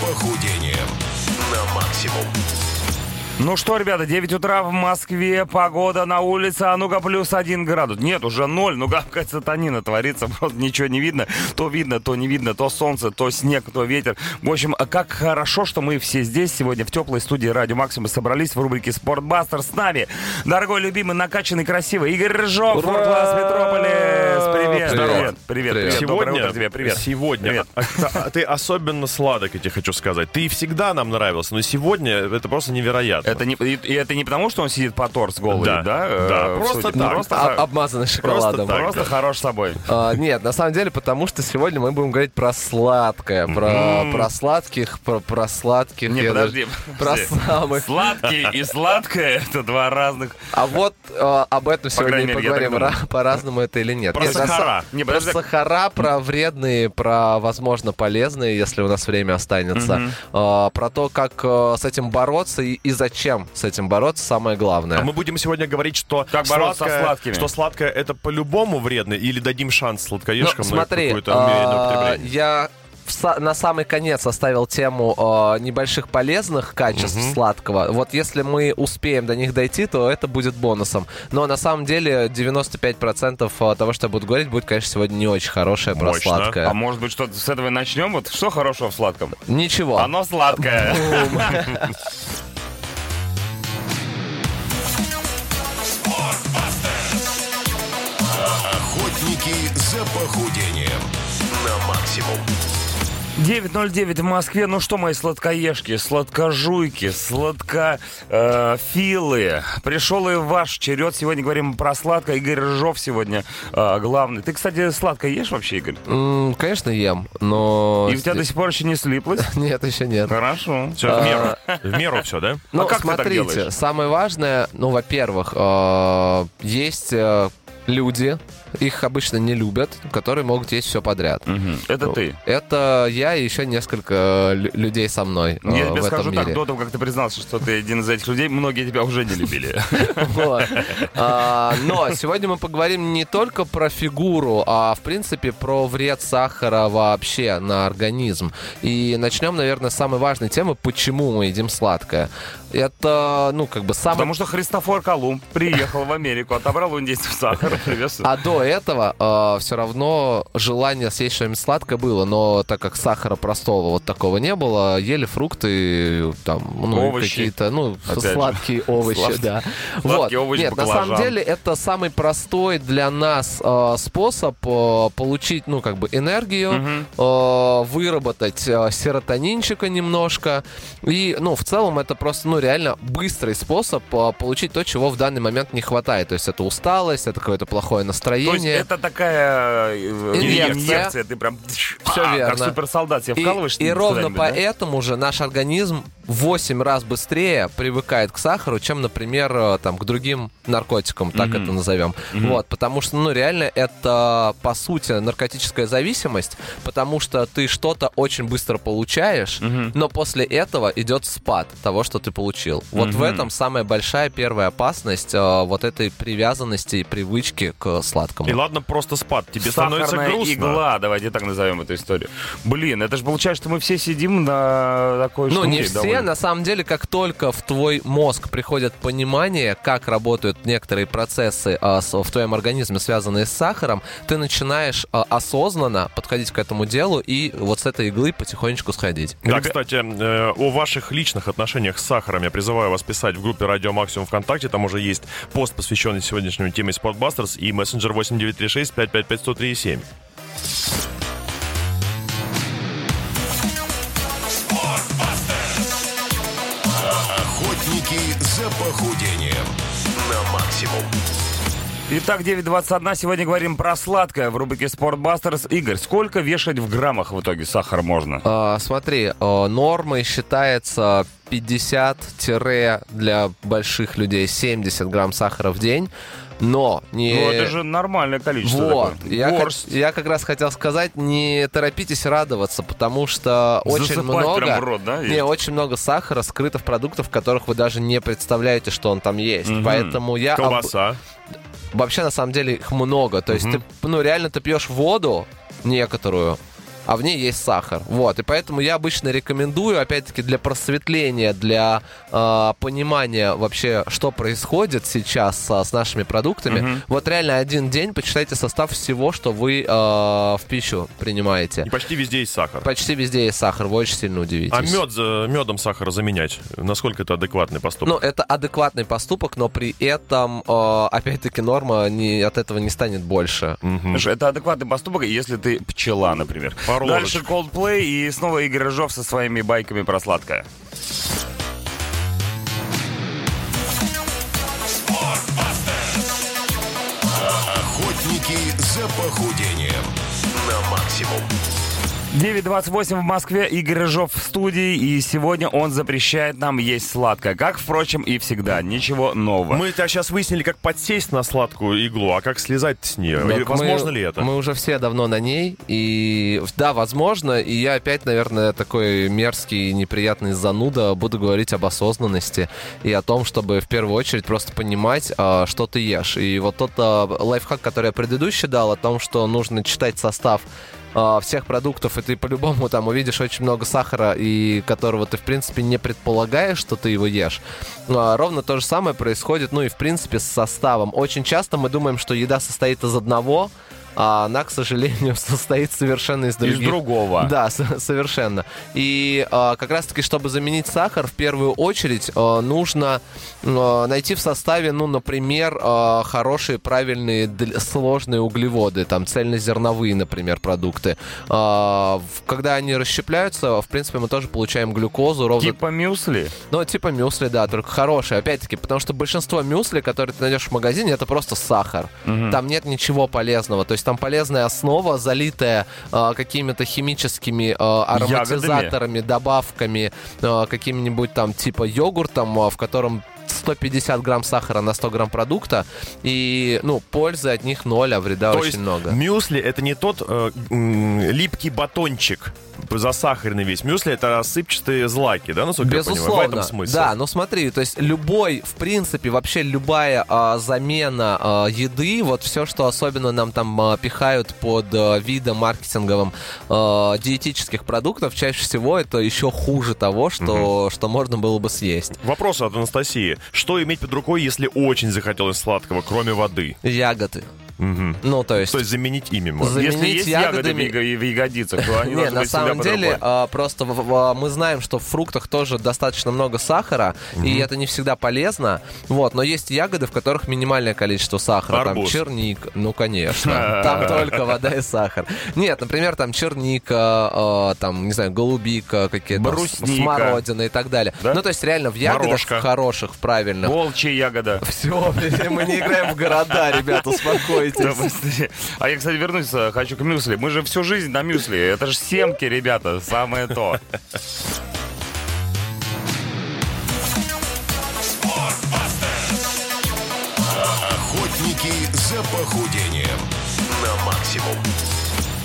похудением на максимум. Ну что, ребята, 9 утра в Москве, погода на улице, а ну-ка плюс один градус. Нет, уже ноль, ну какая сатанина творится, просто ничего не видно. То видно, то не видно, то солнце, то снег, то ветер. В общем, а как хорошо, что мы все здесь сегодня в теплой студии Радио Максимум собрались в рубрике «Спортбастер» с нами. Дорогой, любимый, накачанный, красивый Игорь Рыжов, Ура! Метрополис. Привет, Привет. привет, привет, привет. Сегодня, утро тебе, привет. Сегодня Привет. а- а- ты особенно сладок, я тебе хочу сказать. Ты всегда нам нравился, но сегодня это просто невероятно. Это не, и, и это не потому, что он сидит по торс голый, да? Да, э, да, просто так. Просто, А- обмазанный шоколадом. так. просто хорош собой. А, нет, на самом деле, потому что сегодня мы будем говорить про сладкое, про, про сладких, про, про сладких. Не, подожди. даже- Про подожди. самых. Сладкий и сладкое — это два разных... А вот э, об этом сегодня мере, поговорим, по-разному это или нет. Про сахара. са- Не, Про подожди. сахара, про вредные, про, возможно, полезные, если у нас время останется. Э, Про то, как э, с этим бороться и, и зачем с этим бороться, самое главное. А мы будем сегодня говорить, что Как со сладкими. что сладкое это по-любому вредно, или дадим шанс Ну, сладкоежкам на смотри, какое-то умеренное а, употребление. я в на самый конец оставил тему э, небольших полезных качеств сладкого. Вот если мы успеем до них дойти, то это будет бонусом. Но на самом деле 95% того, что я буду говорить, будет, конечно, сегодня не очень хорошее про Мощно. сладкое. А может быть, что-то с этого и начнем? Вот что хорошего в сладком? Ничего. Оно сладкое. Охотники за похудением на максимум. 9.09 в Москве. Ну что, мои сладкоежки, сладкожуйки, сладкофилы. Пришел и ваш черед. Сегодня говорим про сладкое. Игорь Рыжов сегодня э, главный. Ты, кстати, сладкое ешь вообще, Игорь? М, Конечно, ем, но... И у тебя до сих пор еще не слиплось? Нет, еще нет. Хорошо. Все в меру. В меру все, да? Ну, А как смотрите, самое важное, ну, во-первых, э, есть э, люди, их обычно не любят, которые могут есть все подряд. Мгм. Это Ну, ты. Это я и еще несколько лю- людей со мной э, Я тебе скажу так, мире. до того, как ты признался, что ты один из этих людей, многие тебя уже не любили. А, Но сегодня мы поговорим не только про фигуру, а в принципе про вред сахара вообще на организм. И начнем, наверное, с самой важной темы, почему мы едим сладкое. Это, ну, как бы самый Потому что Христофор Колумб приехал в Америку, отобрал у индейцев сахар, привез. А до этого все равно желание съесть что-нибудь сладкое было, но так как сахара простого вот такого не было, ели фрукты, там, ну, какие-то, ну, Опять же. сладкие овощи, да. сладкие Вот. овощи, Нет, на самом деле это самый простой для нас э, способ э, получить, ну, как бы энергию, э, выработать э, серотонинчика немножко. И, ну, в целом это просто, ну, реально быстрый способ э, получить то, чего в данный момент не хватает. То есть это усталость, это какое-то плохое То есть настроение. это такая э, Инъекция. инъекция, ты прям Всё а, верно. как суперсолдат себе И, вкалываешь. и ровно куда-нибудь, да? поэтому же наш организм в 8 раз быстрее привыкает к сахару, чем, например, э, там, к другим наркотикам, так Мгм. это назовем. Вот, потому что, ну, реально, это, по сути, наркотическая зависимость, потому что ты что-то очень быстро получаешь, Мгм. но после этого идет спад того, что ты получил. Вот в Мгм. этом самая большая первая опасность э, вот этой привязанности и привычки к сладкому. И ладно, просто спад. Тебе становится Сахарная грустно. игла, давайте так назовем эту историю. Блин, это же получается, что мы все сидим на такой Ну, не штуке все, на самом деле, как только в твой мозг приходит понимание, как работают некоторые процессы а, с- в твоем организме, связанные с сахаром, ты начинаешь а, осознанно подходить к этому делу и вот с этой иглы потихонечку сходить. Да, Ребя- кстати, э, о ваших личных отношениях с сахаром я призываю вас писать в группе Радио Максимум ВКонтакте. Там уже есть пост, посвященный сегодняшней теме Sportbusters и мессенджер 8936 555 1037. Итак, 9.21. Сегодня говорим про сладкое в рубрике Sportbusters. Игорь, сколько вешать в граммах в итоге сахар можно? А, смотри, а, нормой считается 50 для больших людей 70 грамм сахара в день, но не... Ну, это же нормальное количество. Вот, такое. я, как, я как раз хотел сказать, не торопитесь радоваться, потому что очень Засыпать много, прям в рот, да? не, очень много сахара скрыто в продуктах, в которых вы даже не представляете, что он там есть. Мгм. Поэтому я об- Колбаса. Вообще на самом деле их много. То есть Мгм. ты, ну реально ты пьешь воду некоторую, а в ней есть сахар. Вот, и поэтому я обычно рекомендую, опять-таки, для просветления, для э, понимания вообще, что происходит сейчас э, с нашими продуктами, вот реально один день почитайте состав всего, что вы э, в пищу принимаете. И почти везде есть сахар. Почти везде есть сахар, вы очень сильно удивитесь. А мед за- медом сахара заменять, насколько это адекватный поступок? Ну, это адекватный поступок, но при этом, э, опять-таки, норма не, от этого не станет больше. Слушай, это адекватный поступок, если ты пчела, например. Дальше. Coldplay и снова Игорь Рыжов со своими байками про сладкое. Охотники за похудением на максимум. 9.28 в Москве, Игорь Рыжов в студии, и сегодня он запрещает нам есть сладкое, как, впрочем, и всегда. Ничего нового. Мы-то сейчас выяснили, как подсесть на сладкую иглу, а как слезать с нее. Так Возможно мы- ли это? Мы уже все давно на ней, и да, возможно, и я опять, наверное, такой мерзкий, неприятный зануда буду говорить об осознанности и о том, чтобы в первую очередь просто понимать, а, что ты ешь. И вот тот а, лайфхак, который я предыдущий дал, о том, что нужно читать состав а, всех продуктов, и ты по-любому там увидишь очень много сахара, и которого ты, в принципе, не предполагаешь, что ты его ешь. А, Ровно то же самое происходит, ну и, в принципе, с составом. Очень часто мы думаем, что еда состоит из одного, а она, к сожалению, состоит совершенно из других. Из другого. Да, совершенно. И а, как раз-таки, чтобы заменить сахар, в первую очередь а, нужно а, найти в составе, ну, например, хорошие, правильные, сложные углеводы, там, цельнозерновые, например, продукты. Когда они расщепляются, в принципе, мы тоже получаем глюкозу ровно Типа мюсли? ну, типа мюсли, да, только хорошие. Опять-таки, потому что большинство мюсли, которые ты найдешь в магазине, это просто сахар. Там нет ничего полезного. То есть там полезная основа, залитая э, какими-то химическими э, ароматизаторами, добавками, э, каким-нибудь там типа йогуртом, э, в котором 150 грамм сахара на 100 грамм продукта, и, ну, пользы от них ноль, а вреда То очень есть много. мюсли это не тот э, м, липкий батончик засахаренный весь. Мюсли это рассыпчатые злаки, да, насколько я Безусловно. понимаю? В этом смысл. Да, ну смотри, то есть любой, в принципе, вообще любая а, замена а, еды, вот все, что особенно нам там а, пихают под а, видом маркетинговым а, диетических продуктов, чаще всего это еще хуже того, что, что можно было бы съесть. Вопрос от Анастасии. Что иметь под рукой, если очень захотелось сладкого, кроме воды? Ягоды. Мгм. Ну, то есть... То есть заменить ими можно. За- Если Заменить есть ягоды ягодами- яго- в ягодицах, то они Не, должны на самом деле, а, просто в- в- мы знаем, что в фруктах тоже достаточно много сахара, и это не всегда полезно. Вот, но есть ягоды, в которых минимальное количество сахара. Там Арбуз. черник, ну конечно. Там только вода и сахар. Нет, например, там черника, а, там, не знаю, голубика, какие-то смородина и так далее. Да? Ну, то есть реально в ягодах хороших, правильных. Волчья ягода. Все, мы не играем в города, ребята, Да, успокойтесь. прости. А я, кстати, вернусь, э, хочу к мюсли. Мы же всю жизнь на мюсли. Это же семки, ребята, самое то. Охотники за похудением на максимум.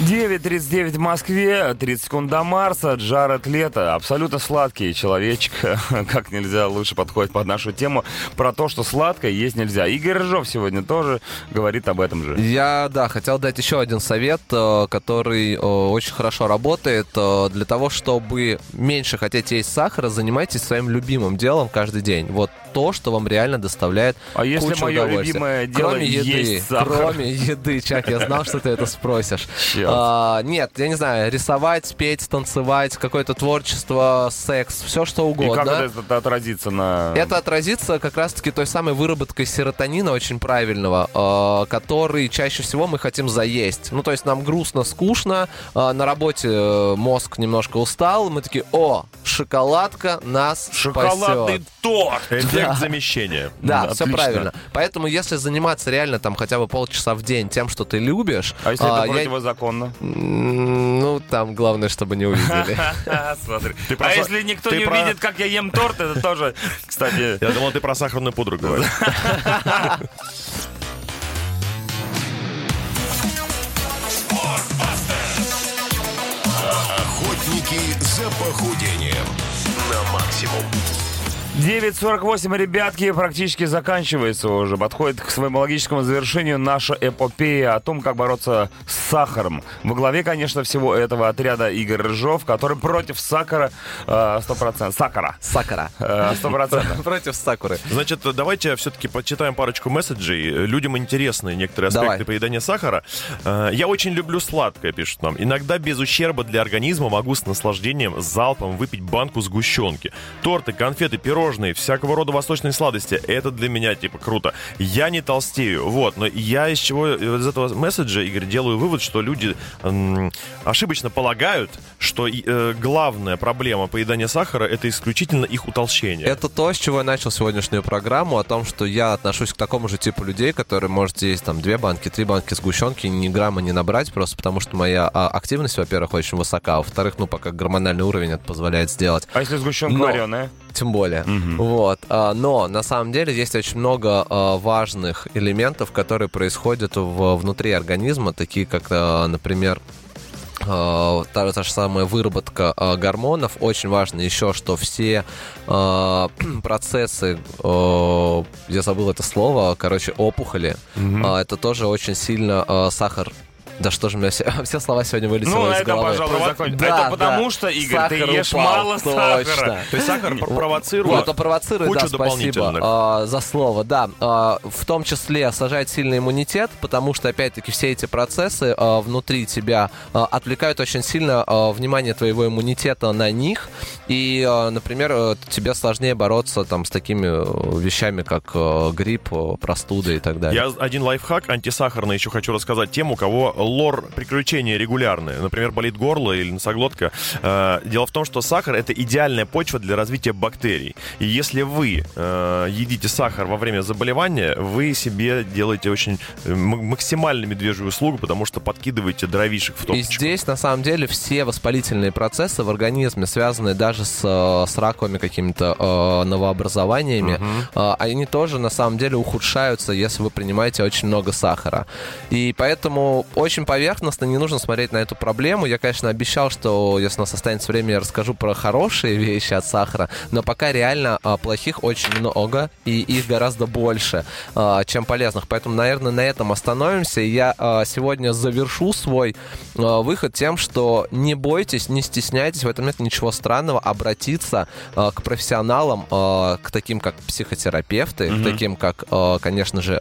9.39 в Москве, 30 секунд до Марса, Джаред Лето, абсолютно сладкий человечек, как нельзя лучше подходит под нашу тему, про то, что сладкое есть нельзя. Игорь Рыжов сегодня тоже говорит об этом же. Я, да, хотел дать еще один совет, э, который э, очень хорошо работает. Э, Для того, чтобы меньше хотеть есть сахара, занимайтесь своим любимым делом каждый день. Вот то, что вам реально доставляет А если кучу мое удовольствия. любимое дело кроме еды, есть сахар? кроме еды, Чак, я знал, что ты это спросишь. Черт. А, нет, я не знаю, рисовать, петь, танцевать, какое-то творчество, секс, все что И угодно. как это, это отразится на... Это отразится как раз-таки той самой выработкой серотонина очень правильного, э, который чаще всего мы хотим заесть. Ну, то есть нам грустно, скучно, э, на работе э, мозг немножко устал, мы такие, о, шоколадка нас Шоколадный спасет. торт! Эффект замещения. Да, М, все отлично. правильно. Поэтому, если заниматься реально там хотя бы полчаса в день тем, что ты любишь, А если а, это противозаконно? М, ну, там главное, чтобы не увидели. Смотри. А если никто не увидит, как я ем торт, это тоже, кстати... Я думал, ты про сахарную пудру говоришь. Охотники за похудением на максимум. 9.48, ребятки, практически заканчивается уже. Подходит к своему логическому завершению наша эпопея о том, как бороться с сахаром. Во главе, конечно, всего этого отряда Игорь Рыжов, который против сахара э, 100%. Сахара. Сакара. Э, 100%. Против Сакуры. Значит, давайте все-таки почитаем парочку месседжей. Людям интересны некоторые аспекты Давай. поедания сахара. Э, Я очень люблю сладкое, пишут нам. Иногда без ущерба для организма могу с наслаждением залпом выпить банку сгущенки. Торты, конфеты, пирожные, всякого рода восточные сладости. Это для меня, типа, круто. Я не толстею. Вот. Но я из чего из этого месседжа, Игорь, делаю вывод, что люди м, ошибочно полагают, что э, главная проблема поедания сахара это исключительно их утолщение. Это то, с чего я начал сегодняшнюю программу, о том, что я отношусь к такому же типу людей, которые может есть там две банки, три банки сгущенки, ни грамма не набрать, просто потому что моя а, активность, во-первых, очень высока, а во-вторых, ну, пока гормональный уровень это позволяет сделать. А если сгущенка Но- вареная? Тем более. Вот. А, Но на самом деле есть очень много а, важных элементов, которые происходят в- внутри организма, такие как, а, например, та, та же самая выработка гормонов. Очень важно еще, что все процессы, я забыл это слово, короче, опухоли, а, это тоже очень сильно сахар. Да что же у меня все, все слова сегодня вылетели Ну, из головы. пожалуй, закончим. Да, Это потому да. что, Игорь, ты Сахар ешь упал, мало точно. сахара. То есть сахар пр- провоцирует Вот, он провоцирует, да, спасибо а, за слово. Да, а, в том числе сажает сильный иммунитет, потому что, опять-таки, все эти процессы а, внутри тебя а, отвлекают очень сильно а, внимание твоего иммунитета на них. И, а, например, э, тебе сложнее бороться там с такими э, вещами, как э, грипп, простуда и так далее. Я один лайфхак антисахарный еще хочу рассказать тем, у кого лор приключения регулярные. Например, болит горло или носоглотка. Э, Дело в том, что сахар это идеальная почва для развития бактерий. И если вы э, едите сахар во время заболевания, вы себе делаете очень э, максимально медвежью услугу, потому что подкидываете дровишек в И топочку. здесь, на самом деле, все воспалительные процессы в организме, связанные даже с, с раковыми какими-то новообразованиями, э, они тоже, на самом деле, ухудшаются, если вы принимаете очень много сахара. И поэтому очень поверхностно не нужно смотреть на эту проблему. Я, конечно, обещал, что если у нас останется время, я расскажу про хорошие вещи от сахара, но пока реально э, плохих очень много, и их гораздо больше, э, чем полезных. Поэтому, наверное, на этом остановимся. И я э, сегодня завершу свой выход тем, что не бойтесь, не стесняйтесь, в этом нет ничего странного, обратиться к профессионалам, к таким как психотерапевты, к таким как, конечно же,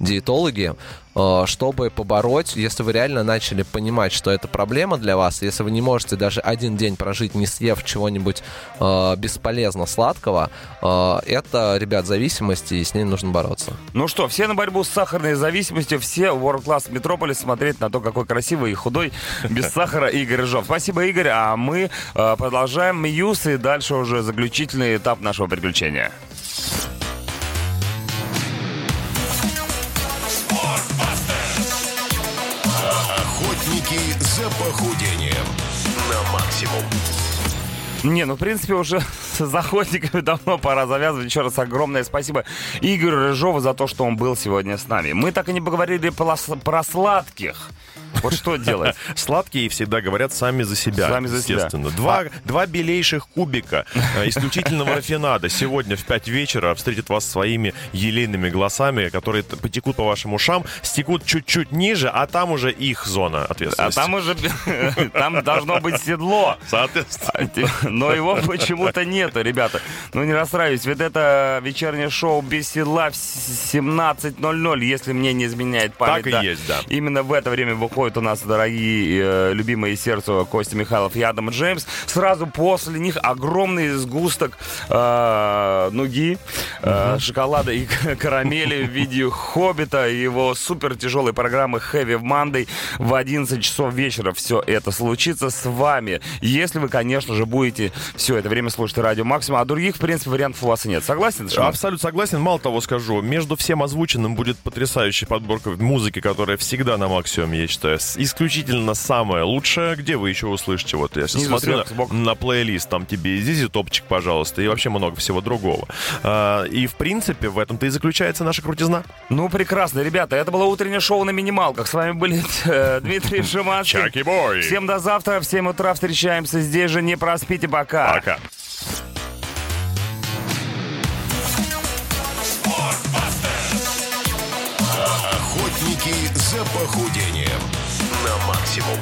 диетологи, чтобы побороть, если вы реально начали понимать, что это проблема для вас, если вы не можете даже один день прожить, не съев чего-нибудь э, бесполезно сладкого, э, это, ребят, зависимость, и с ней нужно бороться. Ну что, все на борьбу с сахарной зависимостью, все в World Class Metropolis смотреть на то, какой красивый и худой, без сахара Игорь Рыжов. Спасибо, Игорь, а мы э, продолжаем Мьюз и дальше уже заключительный этап нашего приключения. Похудением на максимум. Не, ну, в принципе, уже с охотниками давно пора завязывать. Еще раз огромное спасибо Игорю Рыжову за то, что он был сегодня с нами. Мы так и не поговорили про, сладких. Вот что делать? Сладкие всегда говорят сами за себя. Сами за себя. естественно. Два, два белейших кубика э, исключительного рафинада сегодня в 5 вечера встретят вас своими елейными голосами, которые потекут по вашим ушам, стекут чуть-чуть ниже, а там уже их зона А ответственности. там уже там должно быть седло. Соответственно. Но его почему-то нету, ребята. Ну не расстраивайтесь, ведь это вечернее шоу без седла в 17.00, если мне не изменяет память. Так и есть, да. Именно в это время выходят у нас дорогие, э, любимые сердцу Костя Михайлов и Адам Джеймс. Сразу после них огромный сгусток э, нуги, э, шоколада и карамели в виде Хоббита и его супер тяжелой программы Heavy Monday в 11 часов вечера. Все это случится с вами, если вы, конечно же, будете все это время слушать радио Максимум, а других, в принципе, вариантов у вас и нет. Согласен, Шаман? Абсолютно согласен. Мало того скажу, между всем озвученным будет потрясающая подборка музыки, которая всегда на максимуме, я считаю исключительно самое лучшее, где вы еще услышите. Вот я сейчас смотрю на, сбоку. на плейлист, там тебе Зизи топчик, пожалуйста, и вообще много всего другого. А, и, в принципе, в этом-то и заключается наша крутизна. Ну, прекрасно, ребята. Это было утреннее шоу на минималках. С вами были э, Дмитрий Шиманский. Чаки Бой. Всем до завтра, в 7 утра встречаемся здесь же. Не проспите, пока. Пока. За похудением на максимум.